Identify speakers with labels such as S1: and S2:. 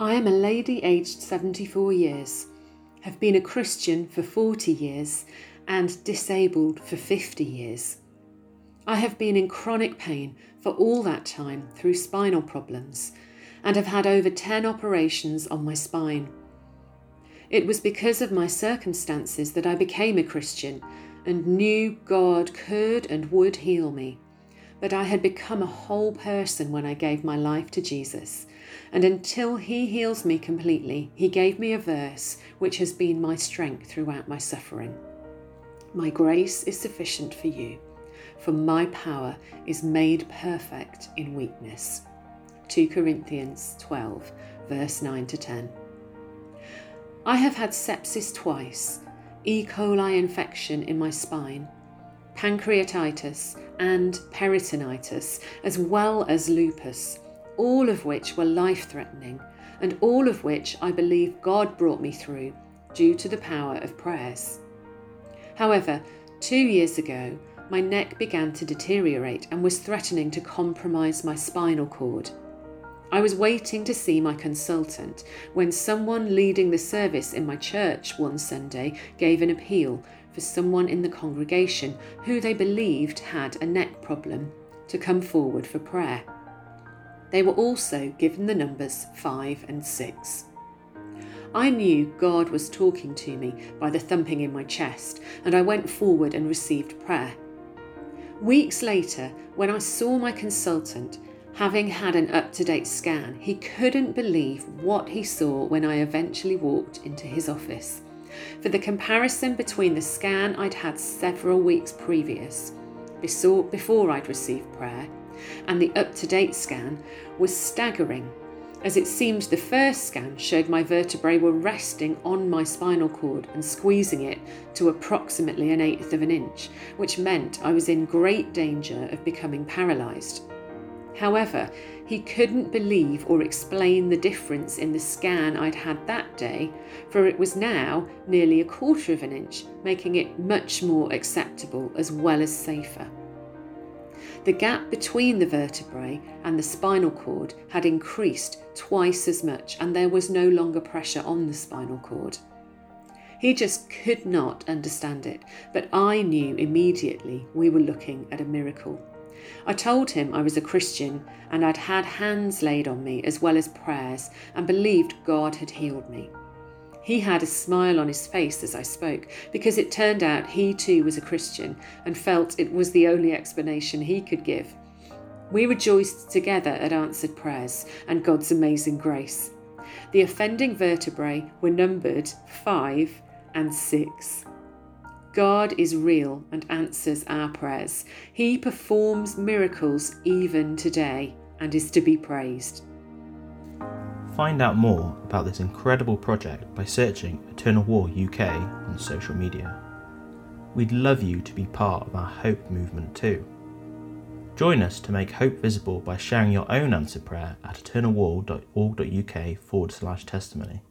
S1: I am a lady aged 74 years, have been a Christian for 40 years, and disabled for 50 years. I have been in chronic pain for all that time through spinal problems and have had over 10 operations on my spine. It was because of my circumstances that I became a Christian and knew God could and would heal me. But I had become a whole person when I gave my life to Jesus and until He heals me completely, He gave me a verse which has been my strength throughout my suffering. My grace is sufficient for you, for my power is made perfect in weakness. 2 Corinthians 12, verse 9 to 10. I have had sepsis twice, E. coli infection in my spine, pancreatitis, and peritonitis, as well as lupus all of which were life threatening, and all of which I believe God brought me through due to the power of prayers. However, two years ago, my neck began to deteriorate and was threatening to compromise my spinal cord. I was waiting to see my consultant when someone leading the service in my church one Sunday gave an appeal for someone in the congregation who they believed had a neck problem to come forward for prayer. They were also given the numbers 5 and 6. I knew God was talking to me by the thumping in my chest, and I went forward and received prayer. Weeks later, when I saw my consultant, having had an up to date scan, he couldn't believe what he saw when I eventually walked into his office. For the comparison between the scan I'd had several weeks previous, before I'd received prayer, and the up to date scan was staggering, as it seemed the first scan showed my vertebrae were resting on my spinal cord and squeezing it to approximately an eighth of an inch, which meant I was in great danger of becoming paralysed. However, he couldn't believe or explain the difference in the scan I'd had that day, for it was now nearly a quarter of an inch, making it much more acceptable as well as safer. The gap between the vertebrae and the spinal cord had increased twice as much, and there was no longer pressure on the spinal cord. He just could not understand it, but I knew immediately we were looking at a miracle. I told him I was a Christian and I'd had hands laid on me as well as prayers and believed God had healed me. He had a smile on his face as I spoke, because it turned out he too was a Christian and felt it was the only explanation he could give. We rejoiced together at answered prayers and God's amazing grace. The offending vertebrae were numbered five and six. God is real and answers our prayers. He performs miracles even today and is to be praised.
S2: Find out more about this incredible project by searching Eternal Wall UK on social media. We'd love you to be part of our hope movement too. Join us to make hope visible by sharing your own answer prayer at eternalwall.org.uk forward slash testimony.